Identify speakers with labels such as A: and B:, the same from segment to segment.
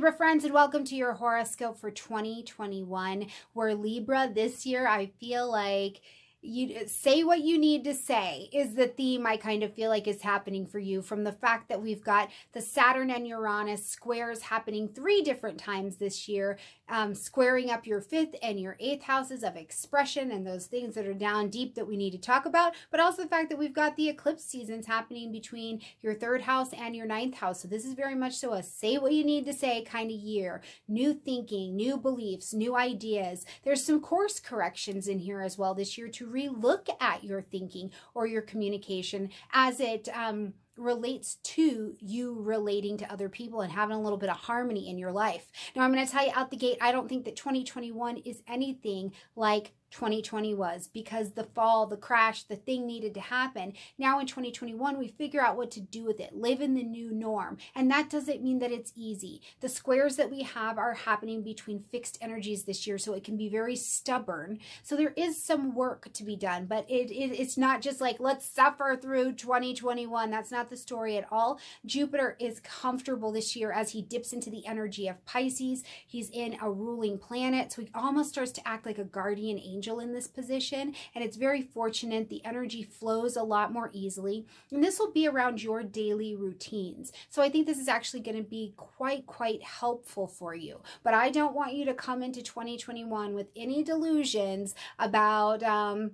A: Libra friends, and welcome to your horoscope for 2021. Where Libra this year, I feel like you say what you need to say is the theme I kind of feel like is happening for you from the fact that we've got the Saturn and Uranus squares happening three different times this year, um, squaring up your fifth and your eighth houses of expression and those things that are down deep that we need to talk about, but also the fact that we've got the eclipse seasons happening between your third house and your ninth house. So this is very much so a say what you need to say kind of year. New thinking, new beliefs, new ideas. There's some course corrections in here as well this year to relook at your thinking or your communication as it um, relates to you relating to other people and having a little bit of harmony in your life. Now, I'm going to tell you out the gate, I don't think that 2021 is anything like 2020 was because the fall, the crash, the thing needed to happen. Now in 2021, we figure out what to do with it, live in the new norm. And that doesn't mean that it's easy. The squares that we have are happening between fixed energies this year, so it can be very stubborn. So there is some work to be done, but it, it it's not just like, let's suffer through 2021. That's not the story at all. Jupiter is comfortable this year as he dips into the energy of Pisces. He's in a ruling planet, so he almost starts to act like a guardian angel angel in this position and it's very fortunate. The energy flows a lot more easily and this will be around your daily routines. So I think this is actually going to be quite, quite helpful for you. But I don't want you to come into 2021 with any delusions about, um,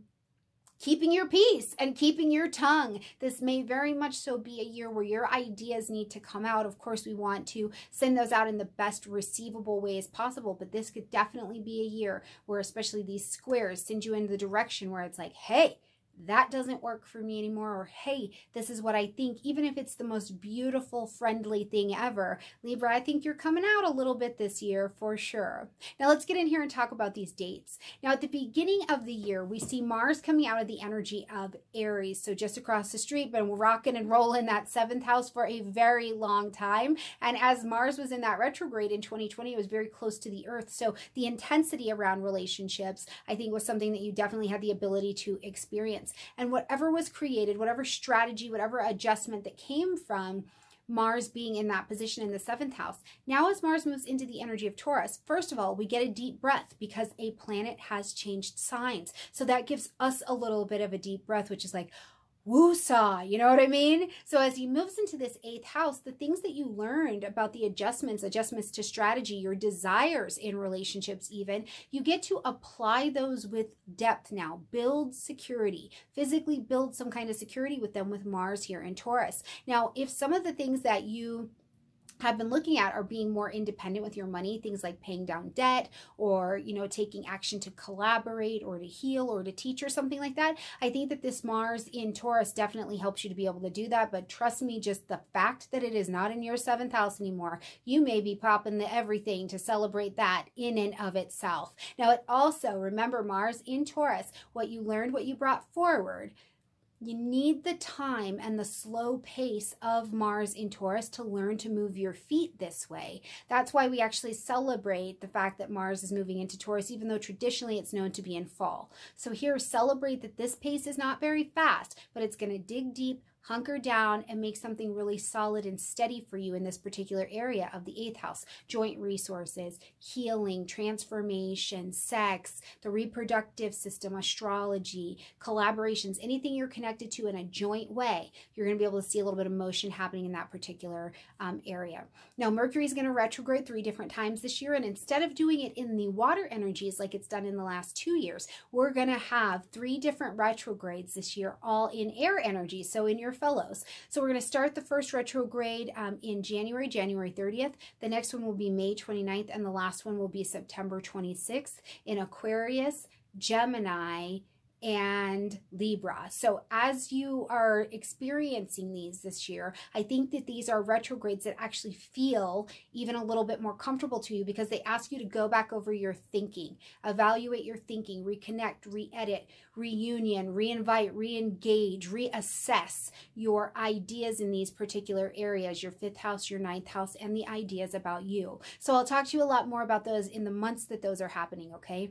A: keeping your peace and keeping your tongue. This may very much so be a year where your ideas need to come out. Of course, we want to send those out in the best receivable way as possible, but this could definitely be a year where especially these squares send you in the direction where it's like, hey, that doesn't work for me anymore, or hey, this is what I think, even if it's the most beautiful, friendly thing ever. Libra, I think you're coming out a little bit this year for sure. Now let's get in here and talk about these dates. Now at the beginning of the year, we see Mars coming out of the energy of Aries, so just across the street, been rocking and rolling that seventh house for a very long time. And as Mars was in that retrograde in 2020, it was very close to the Earth. So the intensity around relationships, I think, was something that you definitely had the ability to experience. And whatever was created, whatever strategy, whatever adjustment that came from Mars being in that position in the seventh house. Now, as Mars moves into the energy of Taurus, first of all, we get a deep breath because a planet has changed signs. So that gives us a little bit of a deep breath, which is like, woosah, you know what I mean? So as he moves into this eighth house, the things that you learned about the adjustments, adjustments to strategy, your desires in relationships even, you get to apply those with depth now. Build security, physically build some kind of security with them with Mars here in Taurus. Now, if some of the things that you have been looking at are being more independent with your money things like paying down debt or you know taking action to collaborate or to heal or to teach or something like that. I think that this mars in taurus definitely helps you to be able to do that but trust me just the fact that it is not in your seventh house anymore you may be popping the everything to celebrate that in and of itself. Now it also remember mars in taurus what you learned what you brought forward you need the time and the slow pace of Mars in Taurus to learn to move your feet this way. That's why we actually celebrate the fact that Mars is moving into Taurus, even though traditionally it's known to be in fall. So here, celebrate that this pace is not very fast, but it's going to dig deep, hunker down and make something really solid and steady for you in this particular area of the eighth house. Joint resources, healing, transformation, sex, the reproductive system, astrology, collaborations, anything you're connected to in a joint way, you're going to be able to see a little bit of motion happening in that particular um, area. Now, Mercury is going to retrograde three different times this year, and instead of doing it in the water energies like it's done in the last two years, we're going to have three different retrogrades this year, all in air energy. So in your fellows. So we're going to start the first retrograde um, in January, January 30th. The next one will be May 29th, and the last one will be September 26th in Aquarius, Gemini, and Libra. So as you are experiencing these this year, I think that these are retrogrades that actually feel even a little bit more comfortable to you because they ask you to go back over your thinking, evaluate your thinking, reconnect, re-edit, reunion, re-invite, re-engage, reassess your ideas in these particular areas, your fifth house, your ninth house, and the ideas about you. So I'll talk to you a lot more about those in the months that those are happening, okay?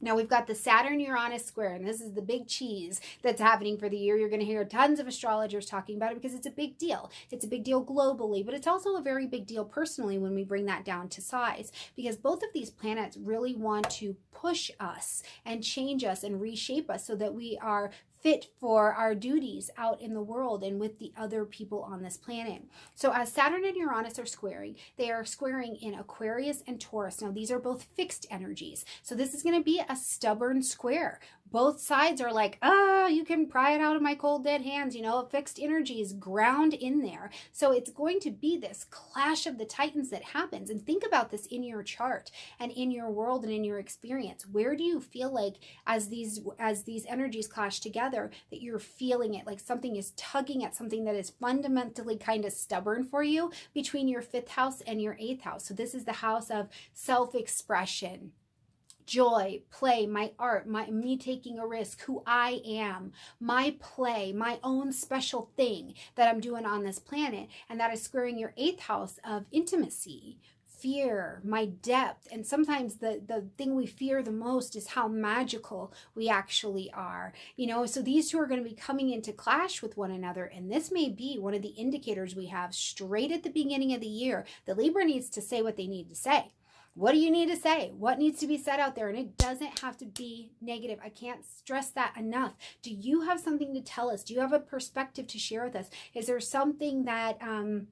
A: Now we've got the Saturn Uranus square, and this is the big cheese that's happening for the year. You're going to hear tons of astrologers talking about it because it's a big deal. It's a big deal globally, but it's also a very big deal personally when we bring that down to size because both of these planets really want to push us and change us and reshape us so that we are fit for our duties out in the world and with the other people on this planet. So as Saturn and Uranus are squaring, they are squaring in Aquarius and Taurus. Now these are both fixed energies. So this is going to be a stubborn square both sides are like, ah, oh, you can pry it out of my cold dead hands. You know, fixed energy is ground in there. So it's going to be this clash of the titans that happens. And think about this in your chart and in your world and in your experience. Where do you feel like as these as these energies clash together that you're feeling it like something is tugging at something that is fundamentally kind of stubborn for you between your fifth house and your eighth house. So this is the house of self-expression joy, play, my art, my me taking a risk, who I am, my play, my own special thing that I'm doing on this planet, and that is squaring your eighth house of intimacy, fear, my depth, and sometimes the the thing we fear the most is how magical we actually are. You know, so these two are going to be coming into clash with one another, and this may be one of the indicators we have straight at the beginning of the year. The Libra needs to say what they need to say. What do you need to say? What needs to be said out there? And it doesn't have to be negative. I can't stress that enough. Do you have something to tell us? Do you have a perspective to share with us? Is there something that, um,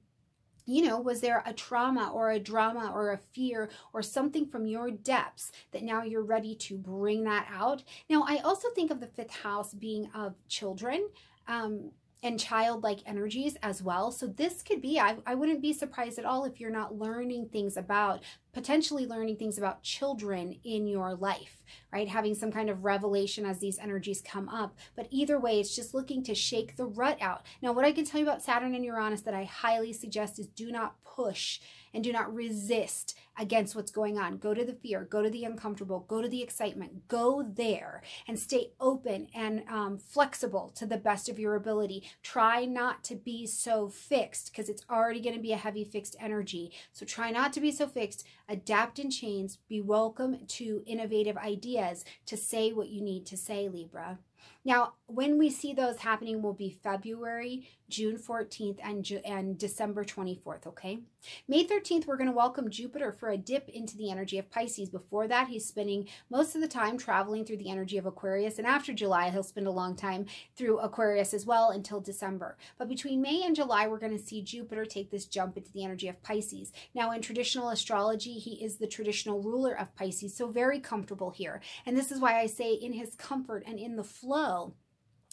A: you know, was there a trauma or a drama or a fear or something from your depths that now you're ready to bring that out? Now, I also think of the fifth house being of children. Um, and childlike energies as well. So this could be, I, I wouldn't be surprised at all if you're not learning things about potentially learning things about children in your life, right? Having some kind of revelation as these energies come up. But either way, it's just looking to shake the rut out. Now, what I can tell you about Saturn and Uranus that I highly suggest is do not push and do not resist against what's going on. Go to the fear, go to the uncomfortable, go to the excitement, go there and stay open and um, flexible to the best of your ability. Try not to be so fixed because it's already going to be a heavy fixed energy. So try not to be so fixed adapt and change, be welcome to innovative ideas to say what you need to say, Libra. Now, when we see those happening will be February, June 14th, and, and December 24th, okay? May 13th, we're going to welcome Jupiter for a dip into the energy of Pisces. Before that, he's spending most of the time traveling through the energy of Aquarius, and after July, he'll spend a long time through Aquarius as well until December. But between May and July, we're going to see Jupiter take this jump into the energy of Pisces. Now, in traditional astrology, he is the traditional ruler of Pisces, so very comfortable here. And this is why I say in his comfort and in the flow,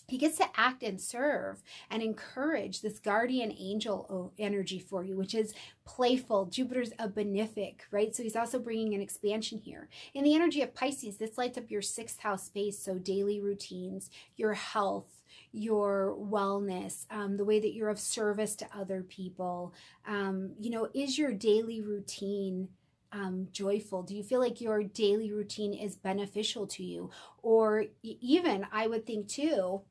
A: he gets to act and serve and encourage this guardian angel energy for you, which is playful. Jupiter's a benefic, right? So he's also bringing an expansion here. In the energy of Pisces, this lights up your sixth house space, so daily routines, your health, your wellness, um, the way that you're of service to other people. Um, you know, is your daily routine um, joyful? Do you feel like your daily routine is beneficial to you? Or even, I would think too,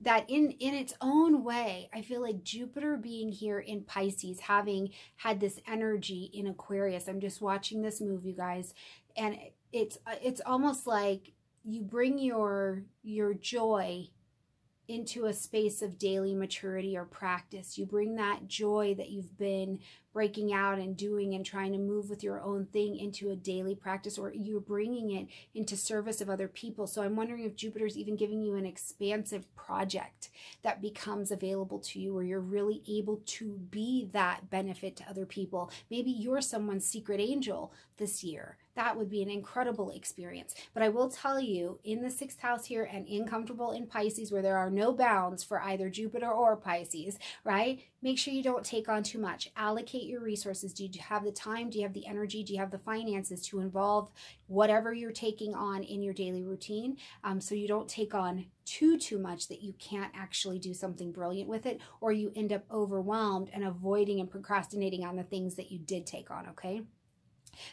A: that in in its own way i feel like jupiter being here in pisces having had this energy in aquarius i'm just watching this move you guys and it's it's almost like you bring your your joy into a space of daily maturity or practice. You bring that joy that you've been breaking out and doing and trying to move with your own thing into a daily practice, or you're bringing it into service of other people. So I'm wondering if Jupiter's even giving you an expansive project that becomes available to you, where you're really able to be that benefit to other people. Maybe you're someone's secret angel this year that would be an incredible experience. But I will tell you, in the sixth house here and incomfortable in Pisces, where there are no bounds for either Jupiter or Pisces, right? Make sure you don't take on too much. Allocate your resources. Do you have the time? Do you have the energy? Do you have the finances to involve whatever you're taking on in your daily routine? Um, so you don't take on too, too much that you can't actually do something brilliant with it, or you end up overwhelmed and avoiding and procrastinating on the things that you did take on, okay?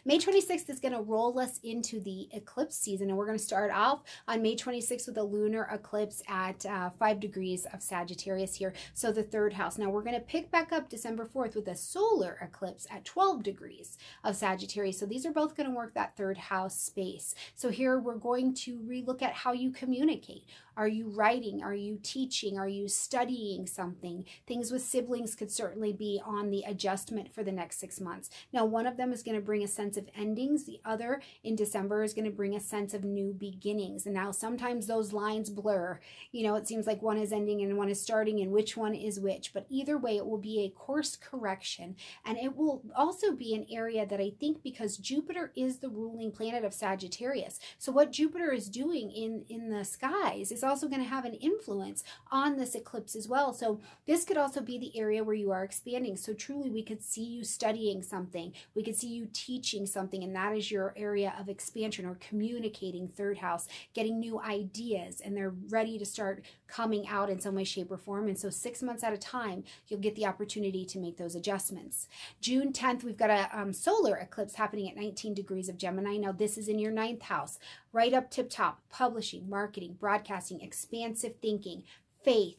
A: May 26th is going to roll us into the eclipse season, and we're going to start off on May 26th with a lunar eclipse at uh, 5 degrees of Sagittarius here, so the third house. Now, we're going to pick back up December 4th with a solar eclipse at 12 degrees of Sagittarius. So these are both going to work that third house space. So here we're going to relook at how you communicate. Are you writing? Are you teaching? Are you studying something? Things with siblings could certainly be on the adjustment for the next six months. Now, one of them is going to bring a sense of endings. The other in December is going to bring a sense of new beginnings. And now sometimes those lines blur. You know, it seems like one is ending and one is starting and which one is which. But either way, it will be a course correction. And it will also be an area that I think because Jupiter is the ruling planet of Sagittarius. So what Jupiter is doing in, in the skies is also going to have an influence on this eclipse as well. So this could also be the area where you are expanding. So truly we could see you studying something. We could see you teaching something and that is your area of expansion or communicating third house, getting new ideas and they're ready to start coming out in some way, shape, or form. And so six months at a time, you'll get the opportunity to make those adjustments. June 10th, we've got a um, solar eclipse happening at 19 degrees of Gemini. Now this is in your ninth house, right up tip top, publishing, marketing, broadcasting, expansive thinking, faith,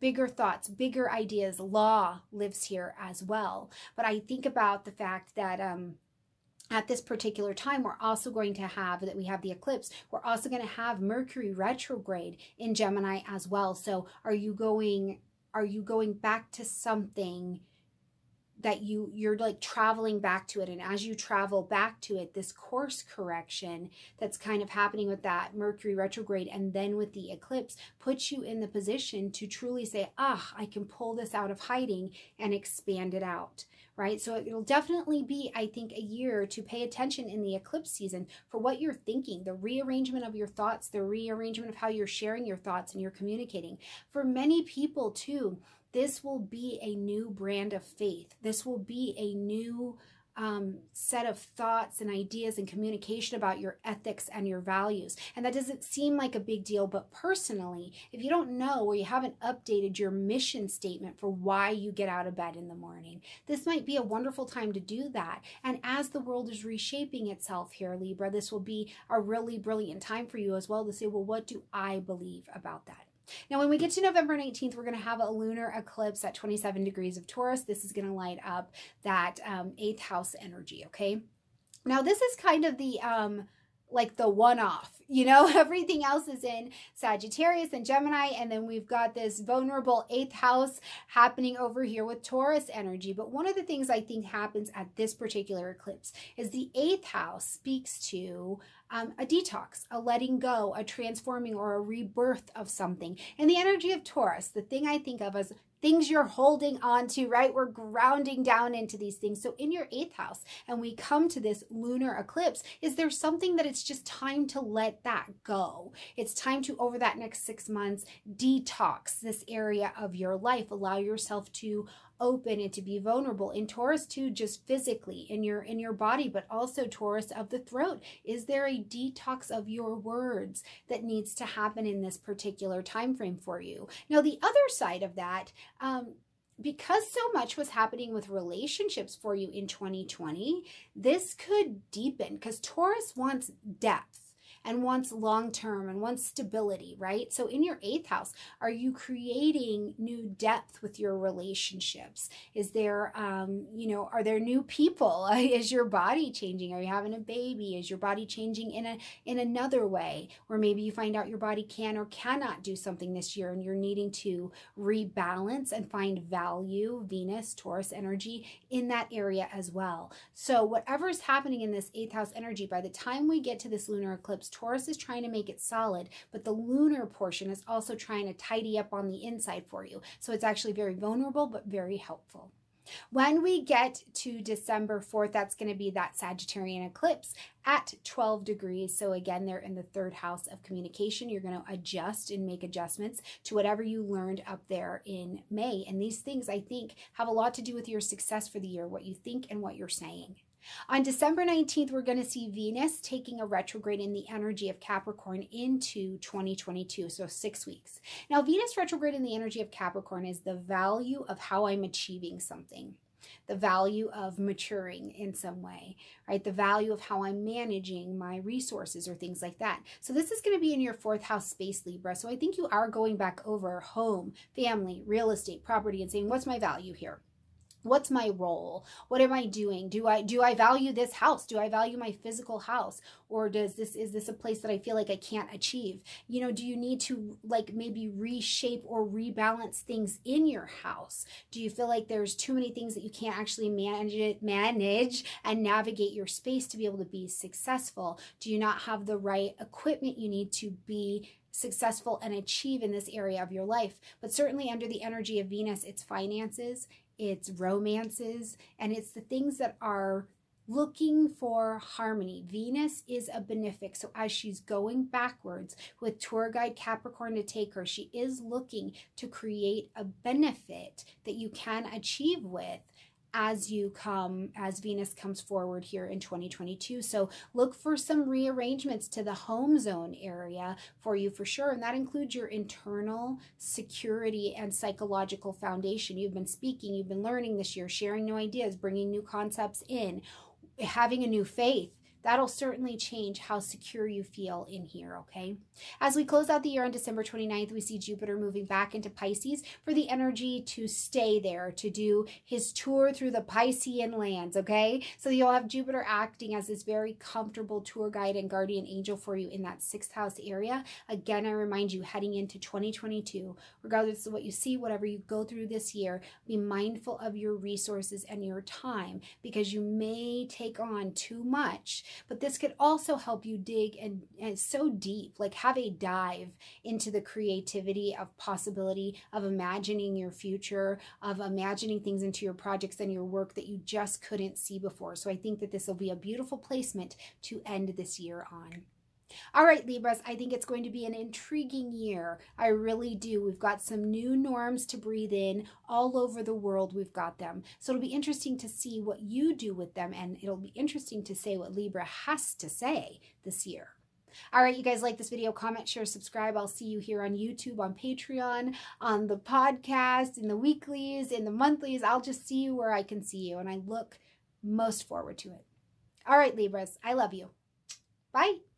A: bigger thoughts, bigger ideas. Law lives here as well. But I think about the fact that um, at this particular time, we're also going to have that we have the eclipse. We're also going to have Mercury retrograde in Gemini as well. So are you going, are you going back to something that you you're like traveling back to it. And as you travel back to it this course correction that's kind of happening with that mercury retrograde and then with the eclipse puts you in the position to truly say ah i can pull this out of hiding and expand it out right? So it'll definitely be i think a year to pay attention in the eclipse season for what you're thinking the rearrangement of your thoughts the rearrangement of how you're sharing your thoughts and you're communicating. For many people too this will be a new brand of faith. This will be a new um, set of thoughts and ideas and communication about your ethics and your values. And that doesn't seem like a big deal, but personally, if you don't know or you haven't updated your mission statement for why you get out of bed in the morning, this might be a wonderful time to do that. And as the world is reshaping itself here, Libra, this will be a really brilliant time for you as well to say, well, what do I believe about that? Now, when we get to November 19th, we're going to have a lunar eclipse at 27 degrees of Taurus. This is going to light up that um, eighth house energy, okay? Now, this is kind of the... Um, like the one off. You know, everything else is in Sagittarius and Gemini, and then we've got this vulnerable eighth house happening over here with Taurus energy. But one of the things I think happens at this particular eclipse is the eighth house speaks to um, a detox, a letting go, a transforming, or a rebirth of something. And the energy of Taurus, the thing I think of as things you're holding on to, right? We're grounding down into these things. So in your eighth house, and we come to this lunar eclipse, is there something that it's just time to let that go? It's time to, over that next six months, detox this area of your life. Allow yourself to open and to be vulnerable in taurus too just physically in your in your body but also taurus of the throat. Is there a detox of your words that needs to happen in this particular time frame for you? Now the other side of that um, because so much was happening with relationships for you in 2020, this could deepen because Taurus wants depth and wants long term and wants stability, right? So in your eighth house, are you creating new depth with your relationships? Is there, um, you know, are there new people? Is your body changing? Are you having a baby? Is your body changing in a in another way? Or maybe you find out your body can or cannot do something this year and you're needing to rebalance and find value, Venus, Taurus energy in that area as well. So whatever's happening in this eighth house energy, by the time we get to this lunar eclipse, Taurus is trying to make it solid, but the lunar portion is also trying to tidy up on the inside for you. So it's actually very vulnerable, but very helpful. When we get to December 4th, that's going to be that Sagittarian eclipse at 12 degrees. So again, they're in the third house of communication. You're going to adjust and make adjustments to whatever you learned up there in May. And these things, I think, have a lot to do with your success for the year, what you think and what you're saying. On December 19th, we're going to see Venus taking a retrograde in the energy of Capricorn into 2022, so six weeks. Now, Venus retrograde in the energy of Capricorn is the value of how I'm achieving something. the value of maturing in some way, right? The value of how I'm managing my resources or things like that. So this is going to be in your fourth house space, Libra. So I think you are going back over home, family, real estate, property, and saying, what's my value here? What's my role? What am i doing? Do i do i value this house? Do i value my physical house? Or does this is this a place that i feel like i can't achieve? You know do you need to like maybe reshape or rebalance things in your house? Do you feel like there's too many things that you can't actually manage it manage and navigate your space to be able to be successful? Do you not have the right equipment you need to be successful and achieve in this area of your life. But certainly under the energy of Venus, it's finances, it's romances, and it's the things that are looking for harmony. Venus is a benefic. So as she's going backwards with tour guide Capricorn to take her, she is looking to create a benefit that you can achieve with as you come, as Venus comes forward here in 2022. So look for some rearrangements to the home zone area for you for sure. And that includes your internal security and psychological foundation. You've been speaking, you've been learning this year, sharing new ideas, bringing new concepts in, having a new faith That'll certainly change how secure you feel in here, okay? As we close out the year on December 29th, we see Jupiter moving back into Pisces for the energy to stay there, to do his tour through the Piscean lands, okay? So you'll have Jupiter acting as this very comfortable tour guide and guardian angel for you in that sixth house area. Again, I remind you, heading into 2022, regardless of what you see, whatever you go through this year, be mindful of your resources and your time because you may take on too much but this could also help you dig and, and so deep, like have a dive into the creativity of possibility of imagining your future, of imagining things into your projects and your work that you just couldn't see before. So I think that this will be a beautiful placement to end this year on. All right, Libras, I think it's going to be an intriguing year. I really do. We've got some new norms to breathe in all over the world. We've got them. So it'll be interesting to see what you do with them, and it'll be interesting to say what Libra has to say this year. All right, you guys like this video, comment, share, subscribe. I'll see you here on YouTube, on Patreon, on the podcast, in the weeklies, in the monthlies. I'll just see you where I can see you, and I look most forward to it. All right, Libras, I love you. Bye.